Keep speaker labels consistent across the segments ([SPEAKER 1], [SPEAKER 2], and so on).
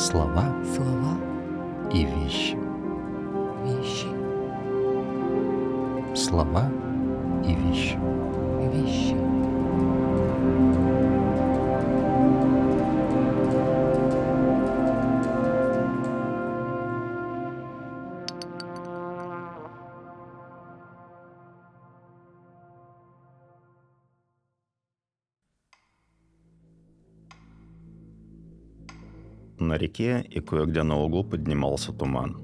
[SPEAKER 1] Слова
[SPEAKER 2] слова
[SPEAKER 1] и вещи.
[SPEAKER 2] вещи
[SPEAKER 1] Слова и вещи.
[SPEAKER 2] вещи
[SPEAKER 3] реке и кое-где на лугу поднимался туман.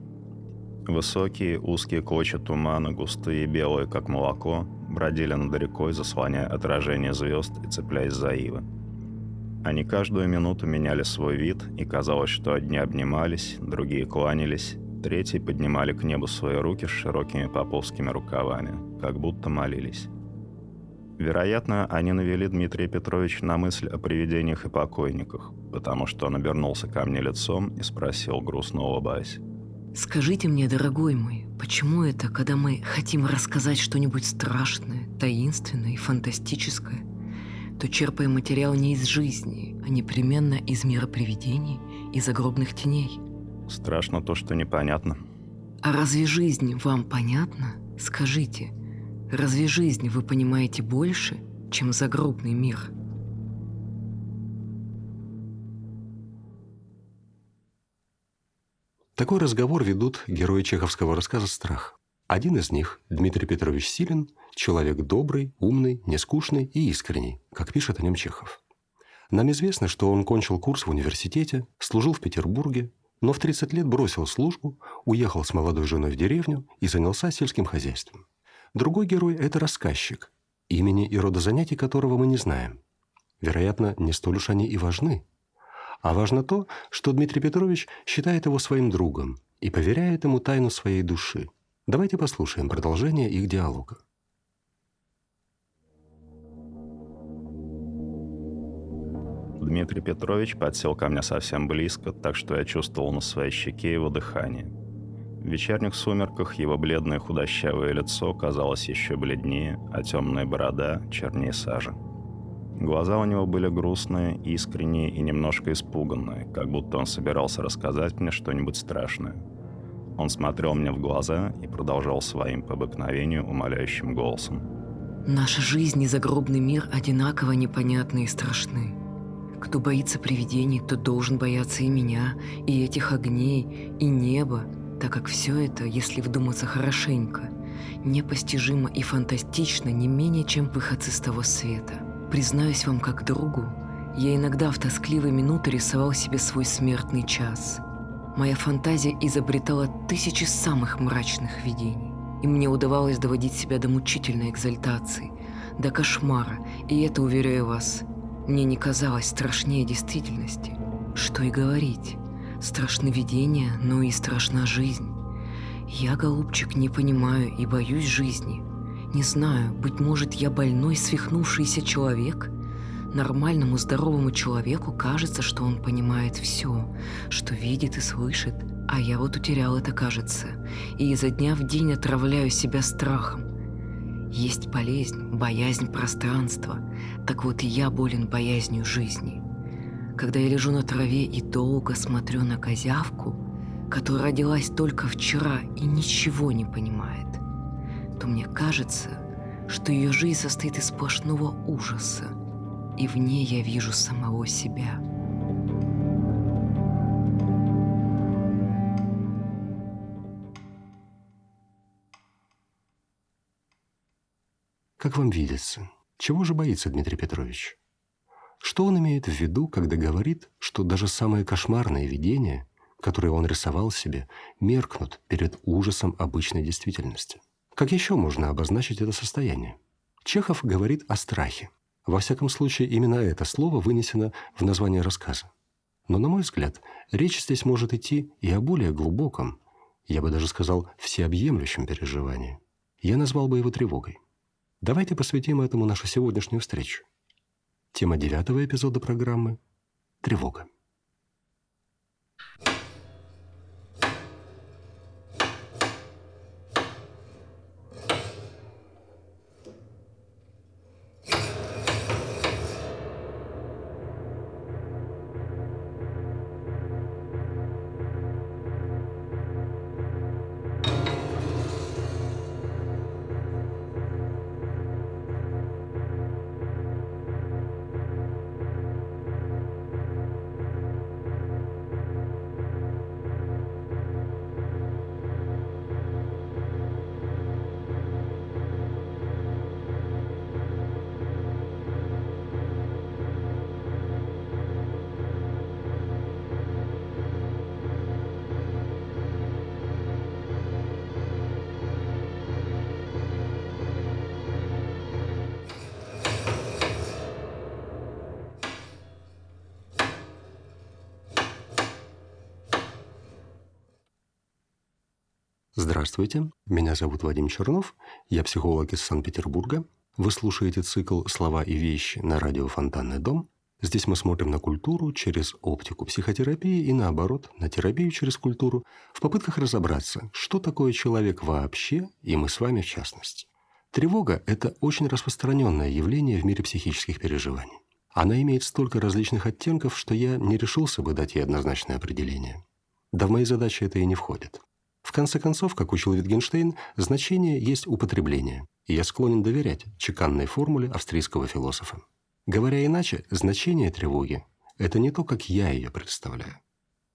[SPEAKER 3] Высокие узкие клочья тумана, густые белые, как молоко, бродили над рекой, заслоняя отражение звезд и цепляясь за ивы. Они каждую минуту меняли свой вид, и казалось, что одни обнимались, другие кланялись, третьи поднимали к небу свои руки с широкими поповскими рукавами, как будто молились. Вероятно, они навели Дмитрия Петровича на мысль о привидениях и покойниках, потому что он обернулся ко мне лицом и спросил, грустно улыбаясь.
[SPEAKER 2] Скажите мне, дорогой мой, почему это, когда мы хотим рассказать что-нибудь страшное, таинственное и фантастическое, то черпаем материал не из жизни, а непременно из мира привидений и загробных теней?
[SPEAKER 3] Страшно то, что непонятно.
[SPEAKER 2] А разве жизнь вам понятна? Скажите, разве жизнь вы понимаете больше, чем загробный мир?
[SPEAKER 4] Такой разговор ведут герои чеховского рассказа «Страх». Один из них, Дмитрий Петрович Силин, человек добрый, умный, нескучный и искренний, как пишет о нем Чехов. Нам известно, что он кончил курс в университете, служил в Петербурге, но в 30 лет бросил службу, уехал с молодой женой в деревню и занялся сельским хозяйством. Другой герой – это рассказчик, имени и рода занятий которого мы не знаем. Вероятно, не столь уж они и важны. А важно то, что Дмитрий Петрович считает его своим другом и поверяет ему тайну своей души. Давайте послушаем продолжение их диалога.
[SPEAKER 3] Дмитрий Петрович подсел ко мне совсем близко, так что я чувствовал на своей щеке его дыхание. В вечерних сумерках его бледное худощавое лицо казалось еще бледнее, а темная борода чернее сажи. Глаза у него были грустные, искренние и немножко испуганные, как будто он собирался рассказать мне что-нибудь страшное. Он смотрел мне в глаза и продолжал своим по обыкновению умоляющим голосом.
[SPEAKER 2] Наша жизнь и загробный мир одинаково непонятны и страшны. Кто боится привидений, тот должен бояться и меня, и этих огней, и неба, так как все это, если вдуматься хорошенько, непостижимо и фантастично не менее, чем выходцы с того света. Признаюсь вам как другу, я иногда в тоскливые минуты рисовал себе свой смертный час. Моя фантазия изобретала тысячи самых мрачных видений, и мне удавалось доводить себя до мучительной экзальтации, до кошмара, и это, уверяю вас, мне не казалось страшнее действительности. Что и говорить. Страшны видения, но и страшна жизнь. Я, голубчик, не понимаю и боюсь жизни. Не знаю, быть может, я больной, свихнувшийся человек? Нормальному здоровому человеку кажется, что он понимает все, что видит и слышит, а я вот утерял это, кажется, и изо дня в день отравляю себя страхом. Есть болезнь, боязнь пространства. Так вот и я болен боязнью жизни. Когда я лежу на траве и долго смотрю на козявку, которая родилась только вчера и ничего не понимает, то мне кажется, что ее жизнь состоит из сплошного ужаса, и в ней я вижу самого себя.
[SPEAKER 4] Как вам видится, чего же боится Дмитрий Петрович? Что он имеет в виду, когда говорит, что даже самые кошмарные видения, которые он рисовал себе, меркнут перед ужасом обычной действительности? Как еще можно обозначить это состояние? Чехов говорит о страхе. Во всяком случае, именно это слово вынесено в название рассказа. Но, на мой взгляд, речь здесь может идти и о более глубоком, я бы даже сказал, всеобъемлющем переживании. Я назвал бы его тревогой. Давайте посвятим этому нашу сегодняшнюю встречу. Тема девятого эпизода программы – тревога. Здравствуйте, меня зовут Вадим Чернов, я психолог из Санкт-Петербурга. Вы слушаете цикл «Слова и вещи» на радио «Фонтанный дом». Здесь мы смотрим на культуру через оптику психотерапии и наоборот, на терапию через культуру, в попытках разобраться, что такое человек вообще, и мы с вами в частности. Тревога – это очень распространенное явление в мире психических переживаний. Она имеет столько различных оттенков, что я не решился бы дать ей однозначное определение. Да в мои задачи это и не входит. В конце концов, как учил Витгенштейн, значение есть употребление, и я склонен доверять чеканной формуле австрийского философа. Говоря иначе, значение тревоги – это не то, как я ее представляю,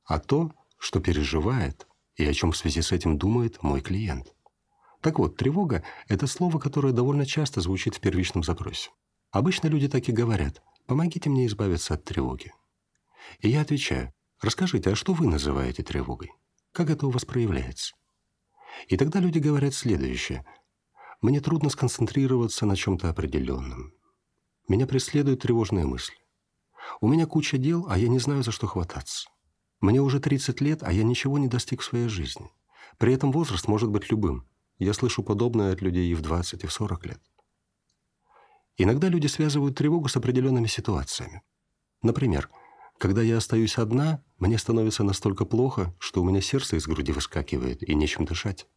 [SPEAKER 4] а то, что переживает и о чем в связи с этим думает мой клиент. Так вот, тревога – это слово, которое довольно часто звучит в первичном запросе. Обычно люди так и говорят «помогите мне избавиться от тревоги». И я отвечаю «расскажите, а что вы называете тревогой? Как это у вас проявляется?» И тогда люди говорят следующее «мне трудно сконцентрироваться на чем-то определенном, меня преследуют тревожные мысли. У меня куча дел, а я не знаю, за что хвататься. Мне уже 30 лет, а я ничего не достиг в своей жизни. При этом возраст может быть любым. Я слышу подобное от людей и в 20, и в 40 лет. Иногда люди связывают тревогу с определенными ситуациями. Например, когда я остаюсь одна, мне становится настолько плохо, что у меня сердце из груди выскакивает и нечем дышать.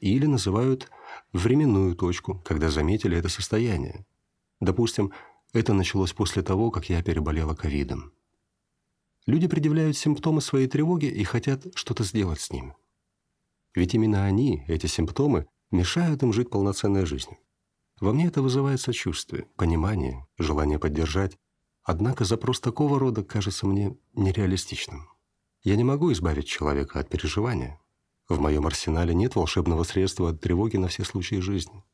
[SPEAKER 4] Или называют временную точку, когда заметили это состояние. Допустим, это началось после того, как я переболела ковидом. Люди предъявляют симптомы своей тревоги и хотят что-то сделать с ними. Ведь именно они, эти симптомы, мешают им жить полноценной жизнью. Во мне это вызывает сочувствие, понимание, желание поддержать. Однако запрос такого рода кажется мне нереалистичным. Я не могу избавить человека от переживания. В моем арсенале нет волшебного средства от тревоги на все случаи жизни.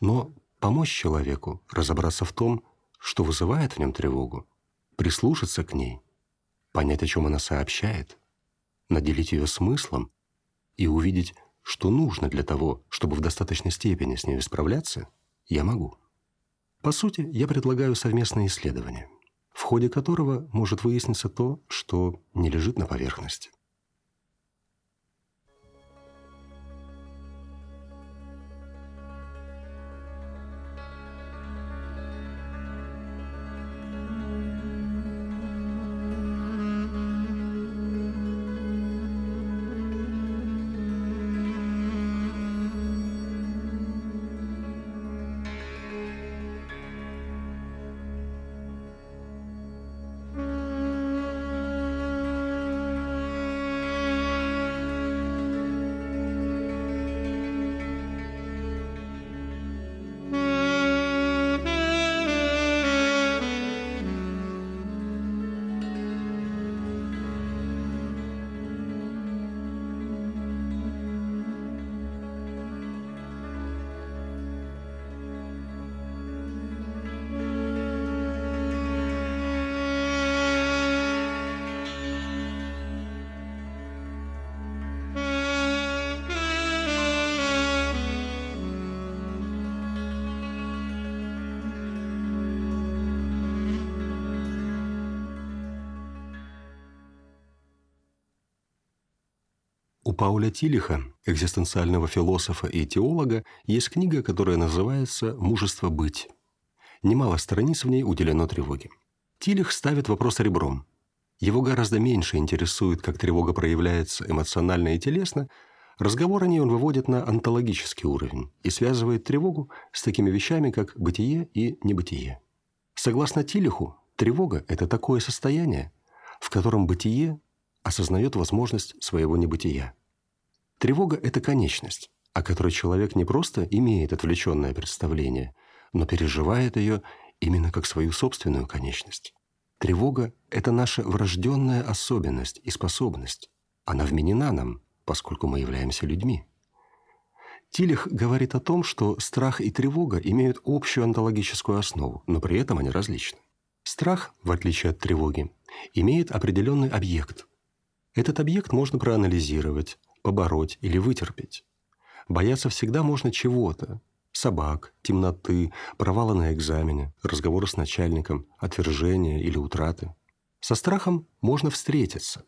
[SPEAKER 4] Но помочь человеку разобраться в том, что вызывает в нем тревогу, прислушаться к ней, понять, о чем она сообщает, наделить ее смыслом и увидеть, что нужно для того, чтобы в достаточной степени с ней справляться, я могу. По сути, я предлагаю совместное исследование, в ходе которого может выясниться то, что не лежит на поверхности. Пауля Тилиха, экзистенциального философа и теолога, есть книга, которая называется «Мужество быть». Немало страниц в ней уделено тревоге. Тилих ставит вопрос ребром. Его гораздо меньше интересует, как тревога проявляется эмоционально и телесно, разговор о ней он выводит на онтологический уровень и связывает тревогу с такими вещами, как бытие и небытие. Согласно Тилиху, тревога – это такое состояние, в котором бытие осознает возможность своего небытия. Тревога – это конечность, о которой человек не просто имеет отвлеченное представление, но переживает ее именно как свою собственную конечность. Тревога – это наша врожденная особенность и способность. Она вменена нам, поскольку мы являемся людьми. Тилих говорит о том, что страх и тревога имеют общую онтологическую основу, но при этом они различны. Страх, в отличие от тревоги, имеет определенный объект – этот объект можно проанализировать, побороть или вытерпеть. Бояться всегда можно чего-то. Собак, темноты, провала на экзамене, разговора с начальником, отвержения или утраты. Со страхом можно встретиться.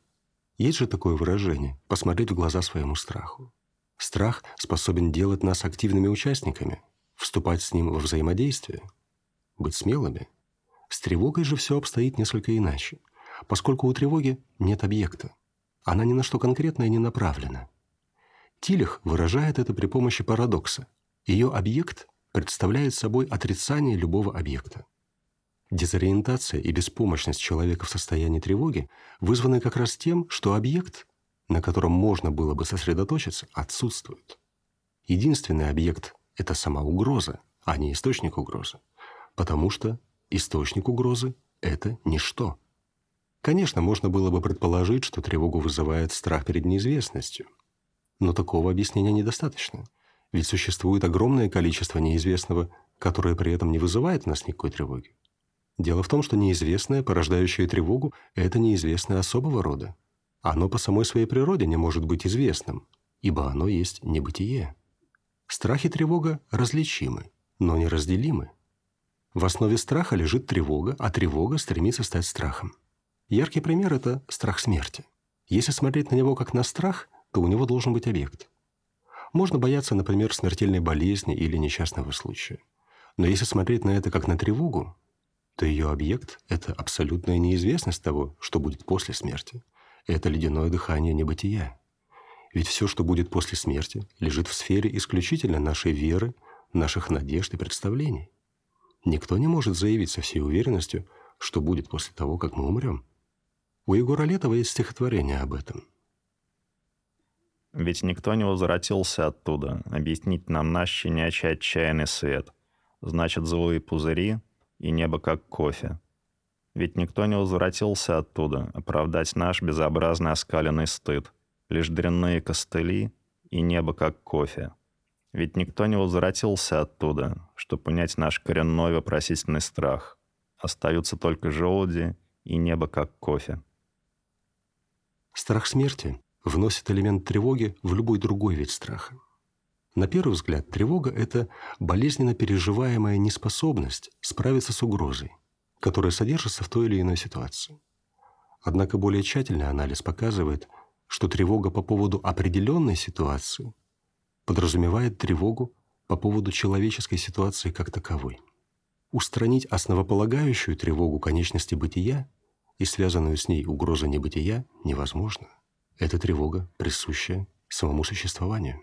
[SPEAKER 4] Есть же такое выражение – посмотреть в глаза своему страху. Страх способен делать нас активными участниками, вступать с ним во взаимодействие, быть смелыми. С тревогой же все обстоит несколько иначе, поскольку у тревоги нет объекта. Она ни на что конкретное не направлена. Тилих выражает это при помощи парадокса. Ее объект представляет собой отрицание любого объекта. Дезориентация и беспомощность человека в состоянии тревоги вызваны как раз тем, что объект, на котором можно было бы сосредоточиться, отсутствует. Единственный объект – это сама угроза, а не источник угрозы, потому что источник угрозы – это ничто. Конечно, можно было бы предположить, что тревогу вызывает страх перед неизвестностью. Но такого объяснения недостаточно. Ведь существует огромное количество неизвестного, которое при этом не вызывает в нас никакой тревоги. Дело в том, что неизвестное, порождающее тревогу, это неизвестное особого рода. Оно по самой своей природе не может быть известным, ибо оно есть небытие. Страх и тревога различимы, но неразделимы. В основе страха лежит тревога, а тревога стремится стать страхом. Яркий пример – это страх смерти. Если смотреть на него как на страх, то у него должен быть объект. Можно бояться, например, смертельной болезни или несчастного случая. Но если смотреть на это как на тревогу, то ее объект – это абсолютная неизвестность того, что будет после смерти. Это ледяное дыхание небытия. Ведь все, что будет после смерти, лежит в сфере исключительно нашей веры, наших надежд и представлений. Никто не может заявить со всей уверенностью, что будет после того, как мы умрем. У Егора Летова есть стихотворение об этом.
[SPEAKER 3] Ведь никто не возвратился оттуда, объяснить нам наш щенячий отчаянный свет. Значит, злые пузыри и небо как кофе. Ведь никто не возвратился оттуда, оправдать наш безобразный оскаленный стыд. Лишь дрянные костыли и небо как кофе. Ведь никто не возвратился оттуда, чтобы понять наш коренной вопросительный страх. Остаются только желуди и небо как кофе.
[SPEAKER 4] Страх смерти вносит элемент тревоги в любой другой вид страха. На первый взгляд, тревога – это болезненно переживаемая неспособность справиться с угрозой, которая содержится в той или иной ситуации. Однако более тщательный анализ показывает, что тревога по поводу определенной ситуации подразумевает тревогу по поводу человеческой ситуации как таковой. Устранить основополагающую тревогу конечности бытия и связанную с ней угрозу небытия невозможно. Это тревога, присущая самому существованию.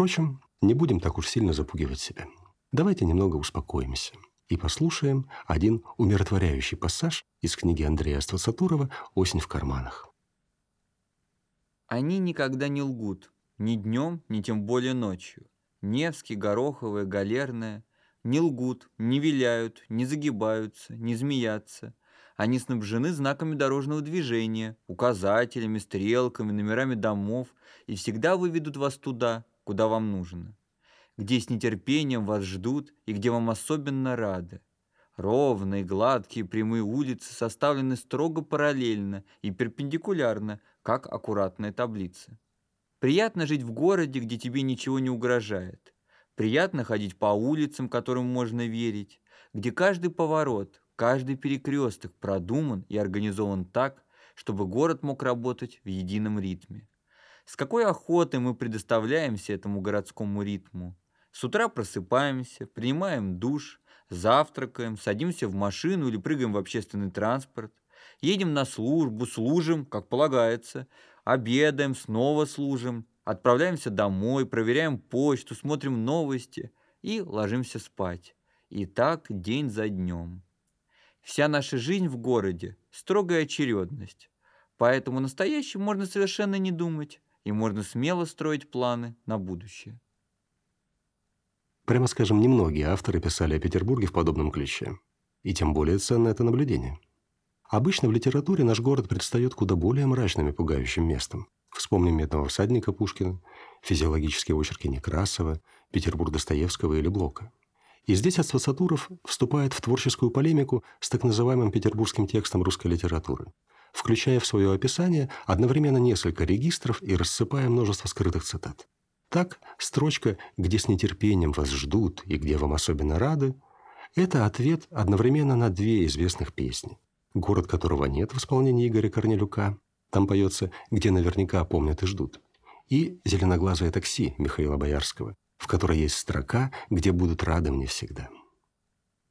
[SPEAKER 4] Впрочем, не будем так уж сильно запугивать себя. Давайте немного успокоимся и послушаем один умиротворяющий пассаж из книги Андрея Ствацатурова «Осень в карманах».
[SPEAKER 5] Они никогда не лгут, ни днем, ни тем более ночью. Невский, Гороховая, Галерная не лгут, не виляют, не загибаются, не змеятся. Они снабжены знаками дорожного движения, указателями, стрелками, номерами домов и всегда выведут вас туда, куда вам нужно, где с нетерпением вас ждут и где вам особенно рады. Ровные, гладкие, прямые улицы составлены строго параллельно и перпендикулярно, как аккуратная таблица. Приятно жить в городе, где тебе ничего не угрожает. Приятно ходить по улицам, которым можно верить, где каждый поворот, каждый перекресток продуман и организован так, чтобы город мог работать в едином ритме. С какой охотой мы предоставляемся этому городскому ритму. С утра просыпаемся, принимаем душ, завтракаем, садимся в машину или прыгаем в общественный транспорт, едем на службу, служим, как полагается, обедаем, снова служим, отправляемся домой, проверяем почту, смотрим новости и ложимся спать. И так день за днем. Вся наша жизнь в городе – строгая очередность. Поэтому настоящем можно совершенно не думать, и можно смело строить планы на будущее.
[SPEAKER 4] Прямо скажем, немногие авторы писали о Петербурге в подобном ключе. И тем более ценно это наблюдение. Обычно в литературе наш город предстает куда более мрачным и пугающим местом. Вспомним «Медного всадника» Пушкина, физиологические очерки Некрасова, Петербург Достоевского или Блока. И здесь Ацвацатуров вступает в творческую полемику с так называемым петербургским текстом русской литературы, включая в свое описание одновременно несколько регистров и рассыпая множество скрытых цитат. Так, строчка «Где с нетерпением вас ждут и где вам особенно рады» – это ответ одновременно на две известных песни. «Город, которого нет» в исполнении Игоря Корнелюка, там поется «Где наверняка помнят и ждут», и «Зеленоглазое такси» Михаила Боярского, в которой есть строка «Где будут рады мне всегда».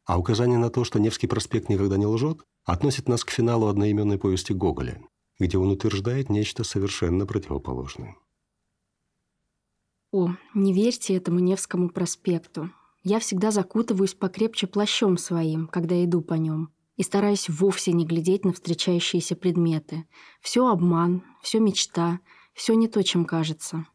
[SPEAKER 4] А указание на то, что Невский проспект никогда не лжет, относит нас к финалу одноименной повести Гоголя, где он утверждает нечто совершенно противоположное.
[SPEAKER 6] О, не верьте этому Невскому проспекту. Я всегда закутываюсь покрепче плащом своим, когда иду по нем, и стараюсь вовсе не глядеть на встречающиеся предметы. Все обман, все мечта, все не то, чем кажется.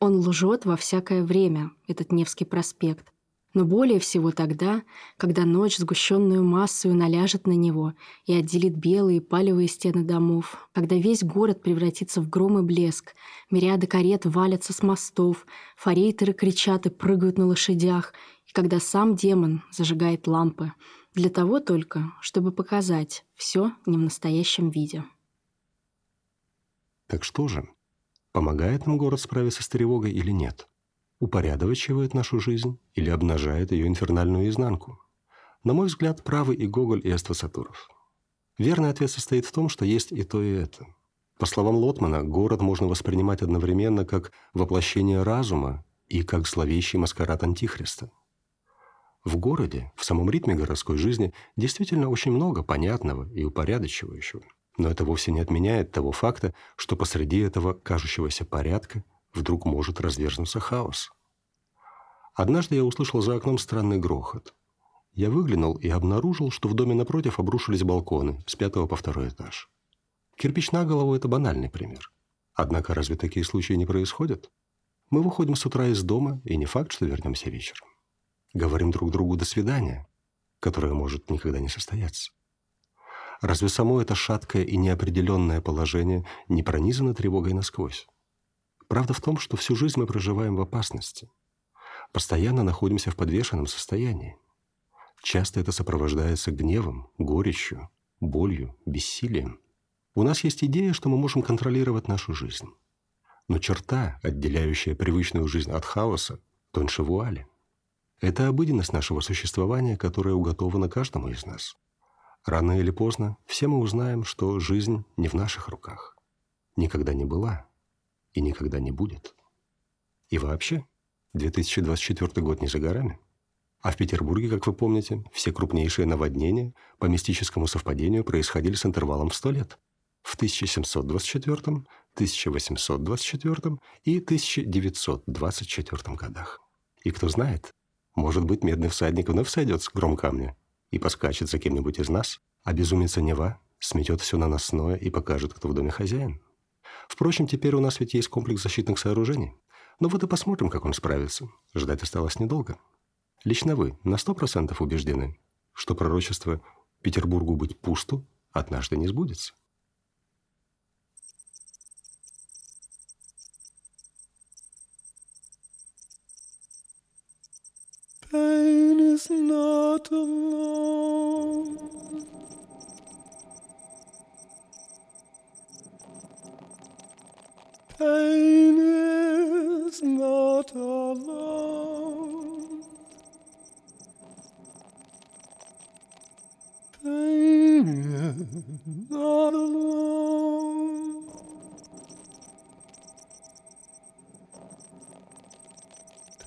[SPEAKER 6] Он лжет во всякое время, этот Невский проспект, но более всего тогда, когда ночь сгущенную массою наляжет на него и отделит белые палевые стены домов, когда весь город превратится в гром и блеск, мириады карет валятся с мостов, форейтеры кричат и прыгают на лошадях, и когда сам демон зажигает лампы, для того только, чтобы показать все не в настоящем виде.
[SPEAKER 4] Так что же, помогает нам город справиться с тревогой или нет? упорядочивает нашу жизнь или обнажает ее инфернальную изнанку? На мой взгляд, правы и Гоголь, и Эствасатуров. Верный ответ состоит в том, что есть и то, и это. По словам Лотмана, город можно воспринимать одновременно как воплощение разума и как зловещий маскарад Антихриста. В городе, в самом ритме городской жизни, действительно очень много понятного и упорядочивающего. Но это вовсе не отменяет того факта, что посреди этого кажущегося порядка вдруг может разверзнуться хаос. Однажды я услышал за окном странный грохот. Я выглянул и обнаружил, что в доме напротив обрушились балконы с пятого по второй этаж. Кирпич на голову – это банальный пример. Однако разве такие случаи не происходят? Мы выходим с утра из дома, и не факт, что вернемся вечером. Говорим друг другу «до свидания», которое может никогда не состояться. Разве само это шаткое и неопределенное положение не пронизано тревогой насквозь? Правда в том, что всю жизнь мы проживаем в опасности. Постоянно находимся в подвешенном состоянии. Часто это сопровождается гневом, горечью, болью, бессилием. У нас есть идея, что мы можем контролировать нашу жизнь. Но черта, отделяющая привычную жизнь от хаоса, тоньше вуали. Это обыденность нашего существования, которая уготована каждому из нас. Рано или поздно все мы узнаем, что жизнь не в наших руках. Никогда не была и никогда не будет. И вообще, 2024 год не за горами. А в Петербурге, как вы помните, все крупнейшие наводнения по мистическому совпадению происходили с интервалом в 100 лет. В 1724, 1824 и 1924 годах. И кто знает, может быть, медный всадник вновь сойдет с гром камня и поскачет за кем-нибудь из нас, а безумица Нева сметет все наносное и покажет, кто в доме хозяин. Впрочем, теперь у нас ведь есть комплекс защитных сооружений. Ну вот и посмотрим, как он справится. Ждать осталось недолго. Лично вы на сто процентов убеждены, что пророчество Петербургу быть пусту однажды не сбудется. Pain is not alone. Pain is not alone. Pain is not alone.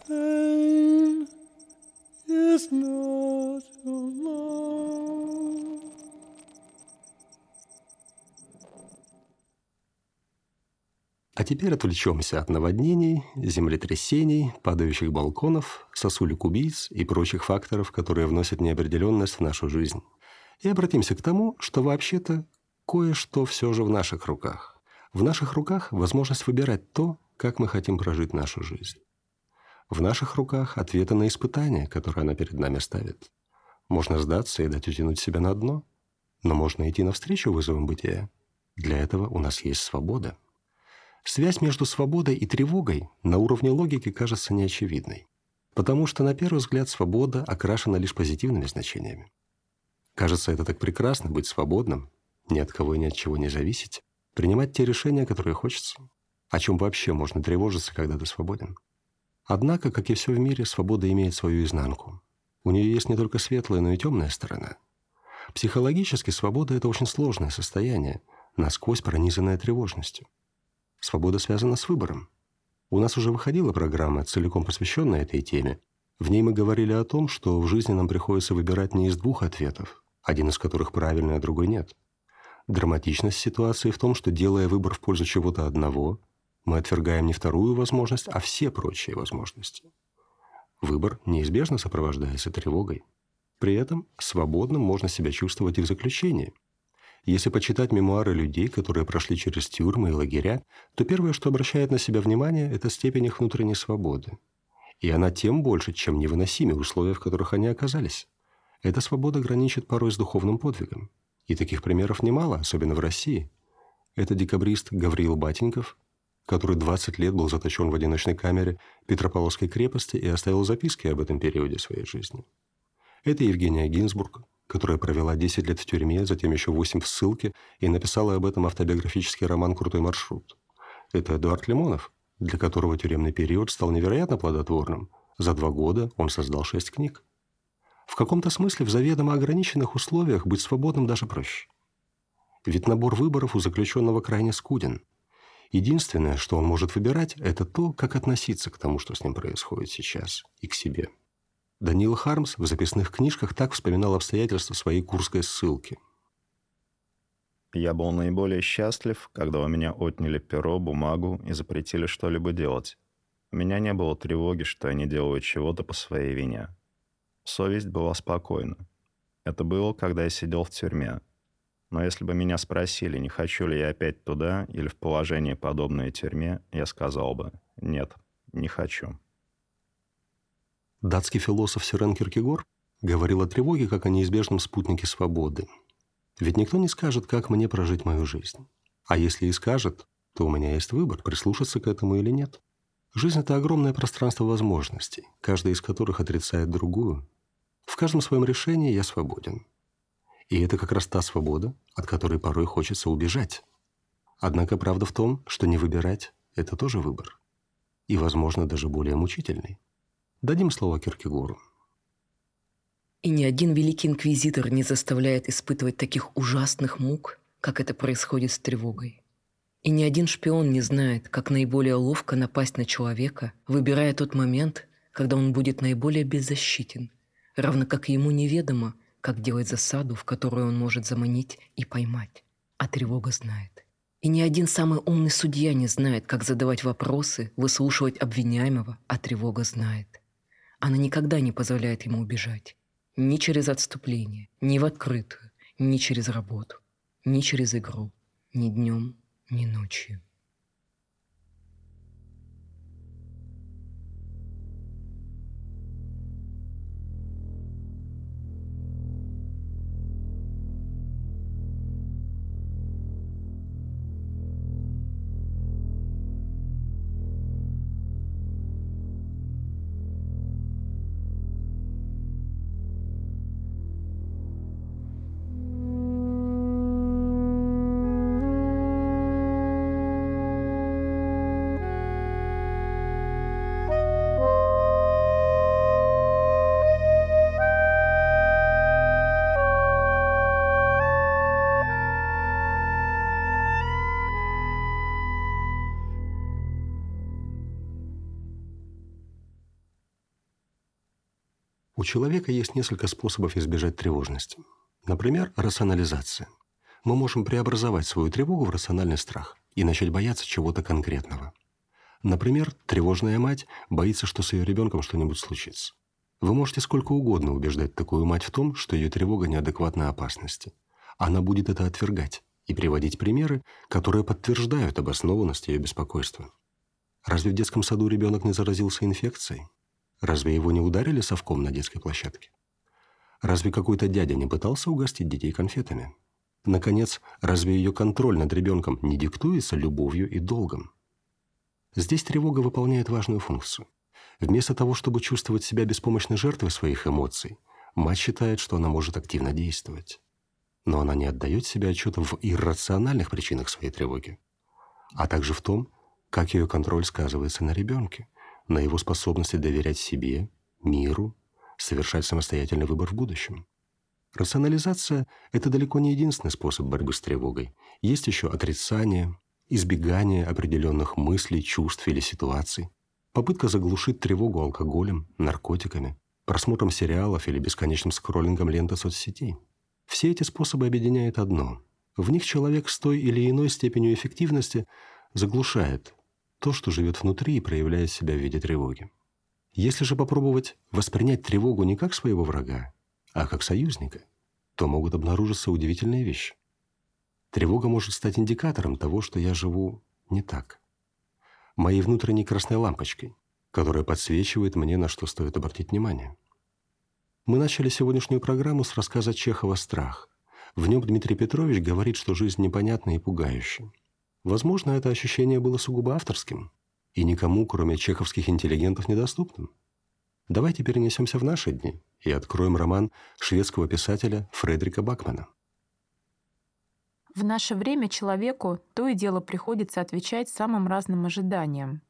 [SPEAKER 7] Pain is not alone.
[SPEAKER 4] А теперь отвлечемся от наводнений, землетрясений, падающих балконов, сосулек убийц и прочих факторов, которые вносят неопределенность в нашу жизнь. И обратимся к тому, что вообще-то кое-что все же в наших руках. В наших руках возможность выбирать то, как мы хотим прожить нашу жизнь. В наших руках ответы на испытания, которые она перед нами ставит. Можно сдаться и дать утянуть себя на дно, но можно идти навстречу вызовам бытия. Для этого у нас есть свобода. Связь между свободой и тревогой на уровне логики кажется неочевидной, потому что на первый взгляд свобода окрашена лишь позитивными значениями. Кажется, это так прекрасно быть свободным, ни от кого и ни от чего не зависеть, принимать те решения, которые хочется. О чем вообще можно тревожиться, когда ты свободен? Однако, как и все в мире, свобода имеет свою изнанку. У нее есть не только светлая, но и темная сторона. Психологически свобода – это очень сложное состояние, насквозь пронизанное тревожностью. Свобода связана с выбором. У нас уже выходила программа, целиком посвященная этой теме. В ней мы говорили о том, что в жизни нам приходится выбирать не из двух ответов, один из которых правильный, а другой нет. Драматичность ситуации в том, что делая выбор в пользу чего-то одного, мы отвергаем не вторую возможность, а все прочие возможности. Выбор неизбежно сопровождается тревогой. При этом свободным можно себя чувствовать и в заключении – если почитать мемуары людей, которые прошли через тюрьмы и лагеря, то первое, что обращает на себя внимание, это степень их внутренней свободы. И она тем больше, чем невыносимые условия, в которых они оказались. Эта свобода граничит порой с духовным подвигом. И таких примеров немало, особенно в России. Это декабрист Гавриил Батеньков, который 20 лет был заточен в одиночной камере Петропавловской крепости и оставил записки об этом периоде своей жизни. Это Евгения Гинзбург, которая провела 10 лет в тюрьме, затем еще 8 в ссылке и написала об этом автобиографический роман «Крутой маршрут». Это Эдуард Лимонов, для которого тюремный период стал невероятно плодотворным. За два года он создал шесть книг. В каком-то смысле в заведомо ограниченных условиях быть свободным даже проще. Ведь набор выборов у заключенного крайне скуден. Единственное, что он может выбирать, это то, как относиться к тому, что с ним происходит сейчас, и к себе. Даниил Хармс в записных книжках так вспоминал обстоятельства своей курской ссылки.
[SPEAKER 3] Я был наиболее счастлив, когда у меня отняли перо, бумагу и запретили что-либо делать. У меня не было тревоги, что я не делаю чего-то по своей вине. Совесть была спокойна. Это было, когда я сидел в тюрьме. Но если бы меня спросили, не хочу ли я опять туда или в положение, подобное тюрьме, я сказал бы «нет, не хочу».
[SPEAKER 4] Датский философ Сирен Киркегор говорил о тревоге как о неизбежном спутнике свободы. Ведь никто не скажет, как мне прожить мою жизнь. А если и скажет, то у меня есть выбор, прислушаться к этому или нет. Жизнь – это огромное пространство возможностей, каждая из которых отрицает другую. В каждом своем решении я свободен. И это как раз та свобода, от которой порой хочется убежать. Однако правда в том, что не выбирать – это тоже выбор. И, возможно, даже более мучительный. Дадим слово Киркегору.
[SPEAKER 2] И ни один великий инквизитор не заставляет испытывать таких ужасных мук, как это происходит с тревогой. И ни один шпион не знает, как наиболее ловко напасть на человека, выбирая тот момент, когда он будет наиболее беззащитен, равно как ему неведомо, как делать засаду, в которую он может заманить и поймать. А тревога знает. И ни один самый умный судья не знает, как задавать вопросы, выслушивать обвиняемого, а тревога знает. Она никогда не позволяет ему убежать. Ни через отступление, ни в открытую, ни через работу, ни через игру, ни днем, ни ночью.
[SPEAKER 4] У человека есть несколько способов избежать тревожности. Например, рационализация. Мы можем преобразовать свою тревогу в рациональный страх и начать бояться чего-то конкретного. Например, тревожная мать боится, что с ее ребенком что-нибудь случится. Вы можете сколько угодно убеждать такую мать в том, что ее тревога неадекватна опасности. Она будет это отвергать и приводить примеры, которые подтверждают обоснованность ее беспокойства. Разве в детском саду ребенок не заразился инфекцией? Разве его не ударили совком на детской площадке? Разве какой-то дядя не пытался угостить детей конфетами? Наконец, разве ее контроль над ребенком не диктуется любовью и долгом? Здесь тревога выполняет важную функцию. Вместо того, чтобы чувствовать себя беспомощной жертвой своих эмоций, мать считает, что она может активно действовать. Но она не отдает себе отчета в иррациональных причинах своей тревоги, а также в том, как ее контроль сказывается на ребенке, на его способности доверять себе, миру, совершать самостоятельный выбор в будущем. Рационализация – это далеко не единственный способ борьбы с тревогой. Есть еще отрицание, избегание определенных мыслей, чувств или ситуаций, попытка заглушить тревогу алкоголем, наркотиками, просмотром сериалов или бесконечным скроллингом ленты соцсетей. Все эти способы объединяет одно. В них человек с той или иной степенью эффективности заглушает то, что живет внутри и проявляет себя в виде тревоги. Если же попробовать воспринять тревогу не как своего врага, а как союзника, то могут обнаружиться удивительные вещи. Тревога может стать индикатором того, что я живу не так. Моей внутренней красной лампочкой, которая подсвечивает мне, на что стоит обратить внимание. Мы начали сегодняшнюю программу с рассказа Чехова «Страх». В нем Дмитрий Петрович говорит, что жизнь непонятна и пугающая. Возможно, это ощущение было сугубо авторским и никому, кроме чеховских интеллигентов, недоступным. Давайте перенесемся в наши дни и откроем роман шведского писателя Фредерика Бакмана.
[SPEAKER 8] В наше время человеку то и дело приходится отвечать самым разным ожиданиям.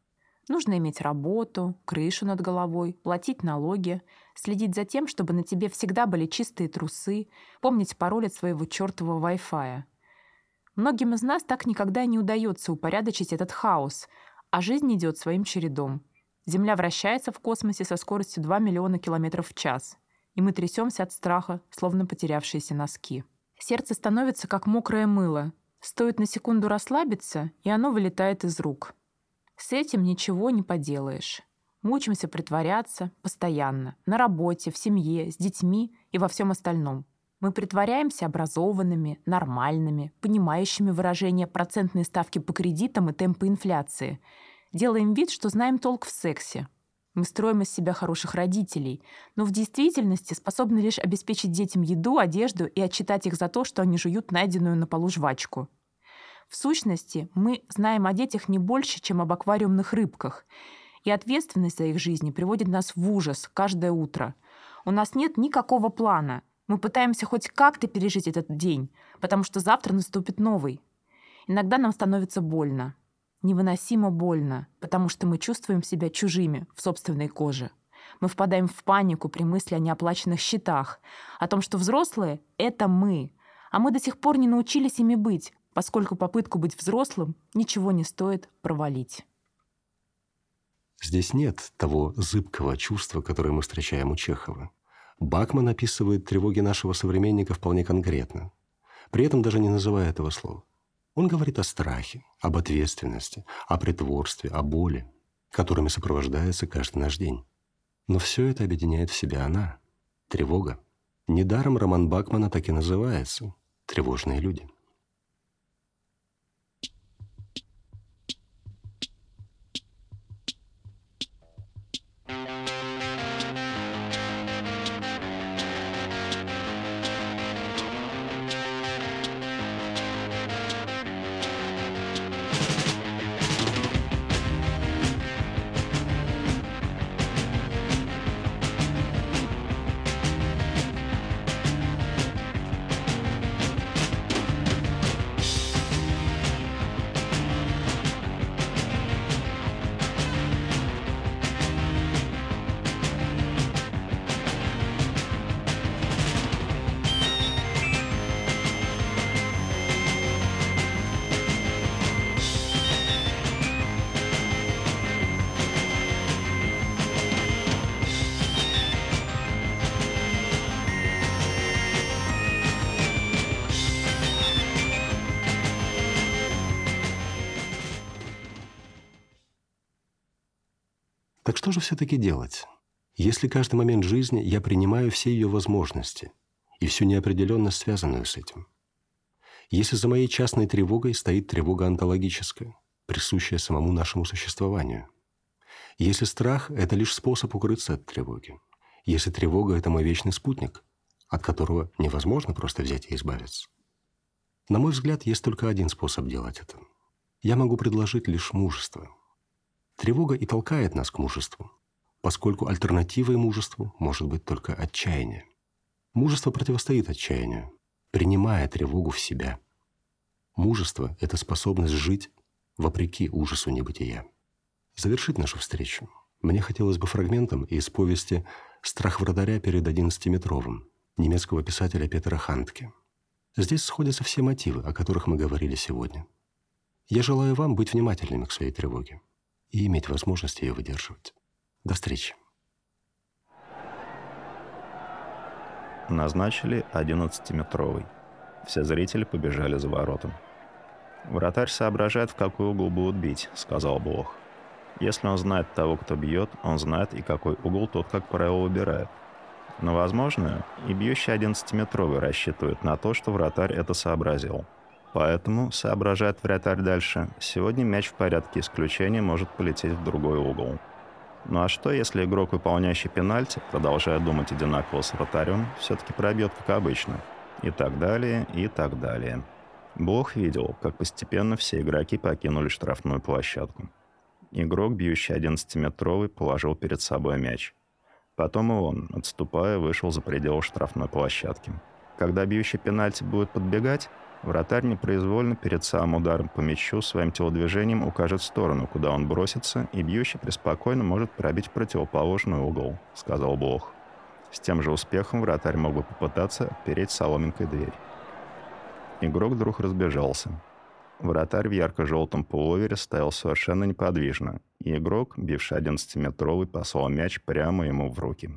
[SPEAKER 8] Нужно иметь работу, крышу над головой, платить налоги, следить за тем, чтобы на тебе всегда были чистые трусы, помнить пароль от своего чертового Wi-Fi. Многим из нас так никогда не удается упорядочить этот хаос, а жизнь идет своим чередом. Земля вращается в космосе со скоростью 2 миллиона километров в час, и мы трясемся от страха, словно потерявшиеся носки. Сердце становится как мокрое мыло. Стоит на секунду расслабиться, и оно вылетает из рук. С этим ничего не поделаешь. Мы учимся притворяться постоянно, на работе, в семье, с детьми и во всем остальном. Мы притворяемся образованными, нормальными, понимающими выражение процентной ставки по кредитам и темпы инфляции. Делаем вид, что знаем толк в сексе. Мы строим из себя хороших родителей, но в действительности способны лишь обеспечить детям еду, одежду и отчитать их за то, что они жуют найденную на полу жвачку. В сущности, мы знаем о детях не больше, чем об аквариумных рыбках, и ответственность за их жизни приводит нас в ужас каждое утро. У нас нет никакого плана — мы пытаемся хоть как-то пережить этот день, потому что завтра наступит новый. Иногда нам становится больно. Невыносимо больно, потому что мы чувствуем себя чужими в собственной коже. Мы впадаем в панику при мысли о неоплаченных счетах, о том, что взрослые — это мы, а мы до сих пор не научились ими быть, поскольку попытку быть взрослым ничего не стоит провалить.
[SPEAKER 4] Здесь нет того зыбкого чувства, которое мы встречаем у Чехова. Бакман описывает тревоги нашего современника вполне конкретно, при этом даже не называя этого слова. Он говорит о страхе, об ответственности, о притворстве, о боли, которыми сопровождается каждый наш день. Но все это объединяет в себя она – тревога. Недаром роман Бакмана так и называется «Тревожные люди». Что же все-таки делать? Если каждый момент жизни я принимаю все ее возможности и всю неопределенность, связанную с этим. Если за моей частной тревогой стоит тревога онтологическая, присущая самому нашему существованию. Если страх – это лишь способ укрыться от тревоги. Если тревога – это мой вечный спутник, от которого невозможно просто взять и избавиться. На мой взгляд, есть только один способ делать это. Я могу предложить лишь мужество. Тревога и толкает нас к мужеству, поскольку альтернативой мужеству может быть только отчаяние. Мужество противостоит отчаянию, принимая тревогу в себя. Мужество – это способность жить вопреки ужасу небытия. Завершить нашу встречу мне хотелось бы фрагментом из повести «Страх вратаря перед одиннадцатиметровым» немецкого писателя Петера Хантке. Здесь сходятся все мотивы, о которых мы говорили сегодня. Я желаю вам быть внимательными к своей тревоге и иметь возможность ее выдерживать. До встречи.
[SPEAKER 3] Назначили 11-метровый. Все зрители побежали за воротом. «Вратарь соображает, в какой угол будут бить», — сказал Бог. «Если он знает того, кто бьет, он знает и какой угол тот, как правило, выбирает. Но, возможно, и бьющий 11-метровый рассчитывает на то, что вратарь это сообразил. Поэтому, соображает вратарь дальше, сегодня мяч в порядке исключения может полететь в другой угол. Ну а что, если игрок, выполняющий пенальти, продолжая думать одинаково с вратарем, все-таки пробьет, как обычно? И так далее, и так далее. Бог видел, как постепенно все игроки покинули штрафную площадку. Игрок, бьющий 11-метровый, положил перед собой мяч. Потом и он, отступая, вышел за пределы штрафной площадки. Когда бьющий пенальти будет подбегать, Вратарь непроизвольно перед самым ударом по мячу своим телодвижением укажет сторону, куда он бросится, и бьющий преспокойно может пробить противоположный угол, сказал Бог. С тем же успехом вратарь мог бы попытаться отпереть соломинкой дверь. Игрок вдруг разбежался. Вратарь в ярко-желтом пуловере стоял совершенно неподвижно, и игрок, бивший 11-метровый, послал мяч прямо ему в руки.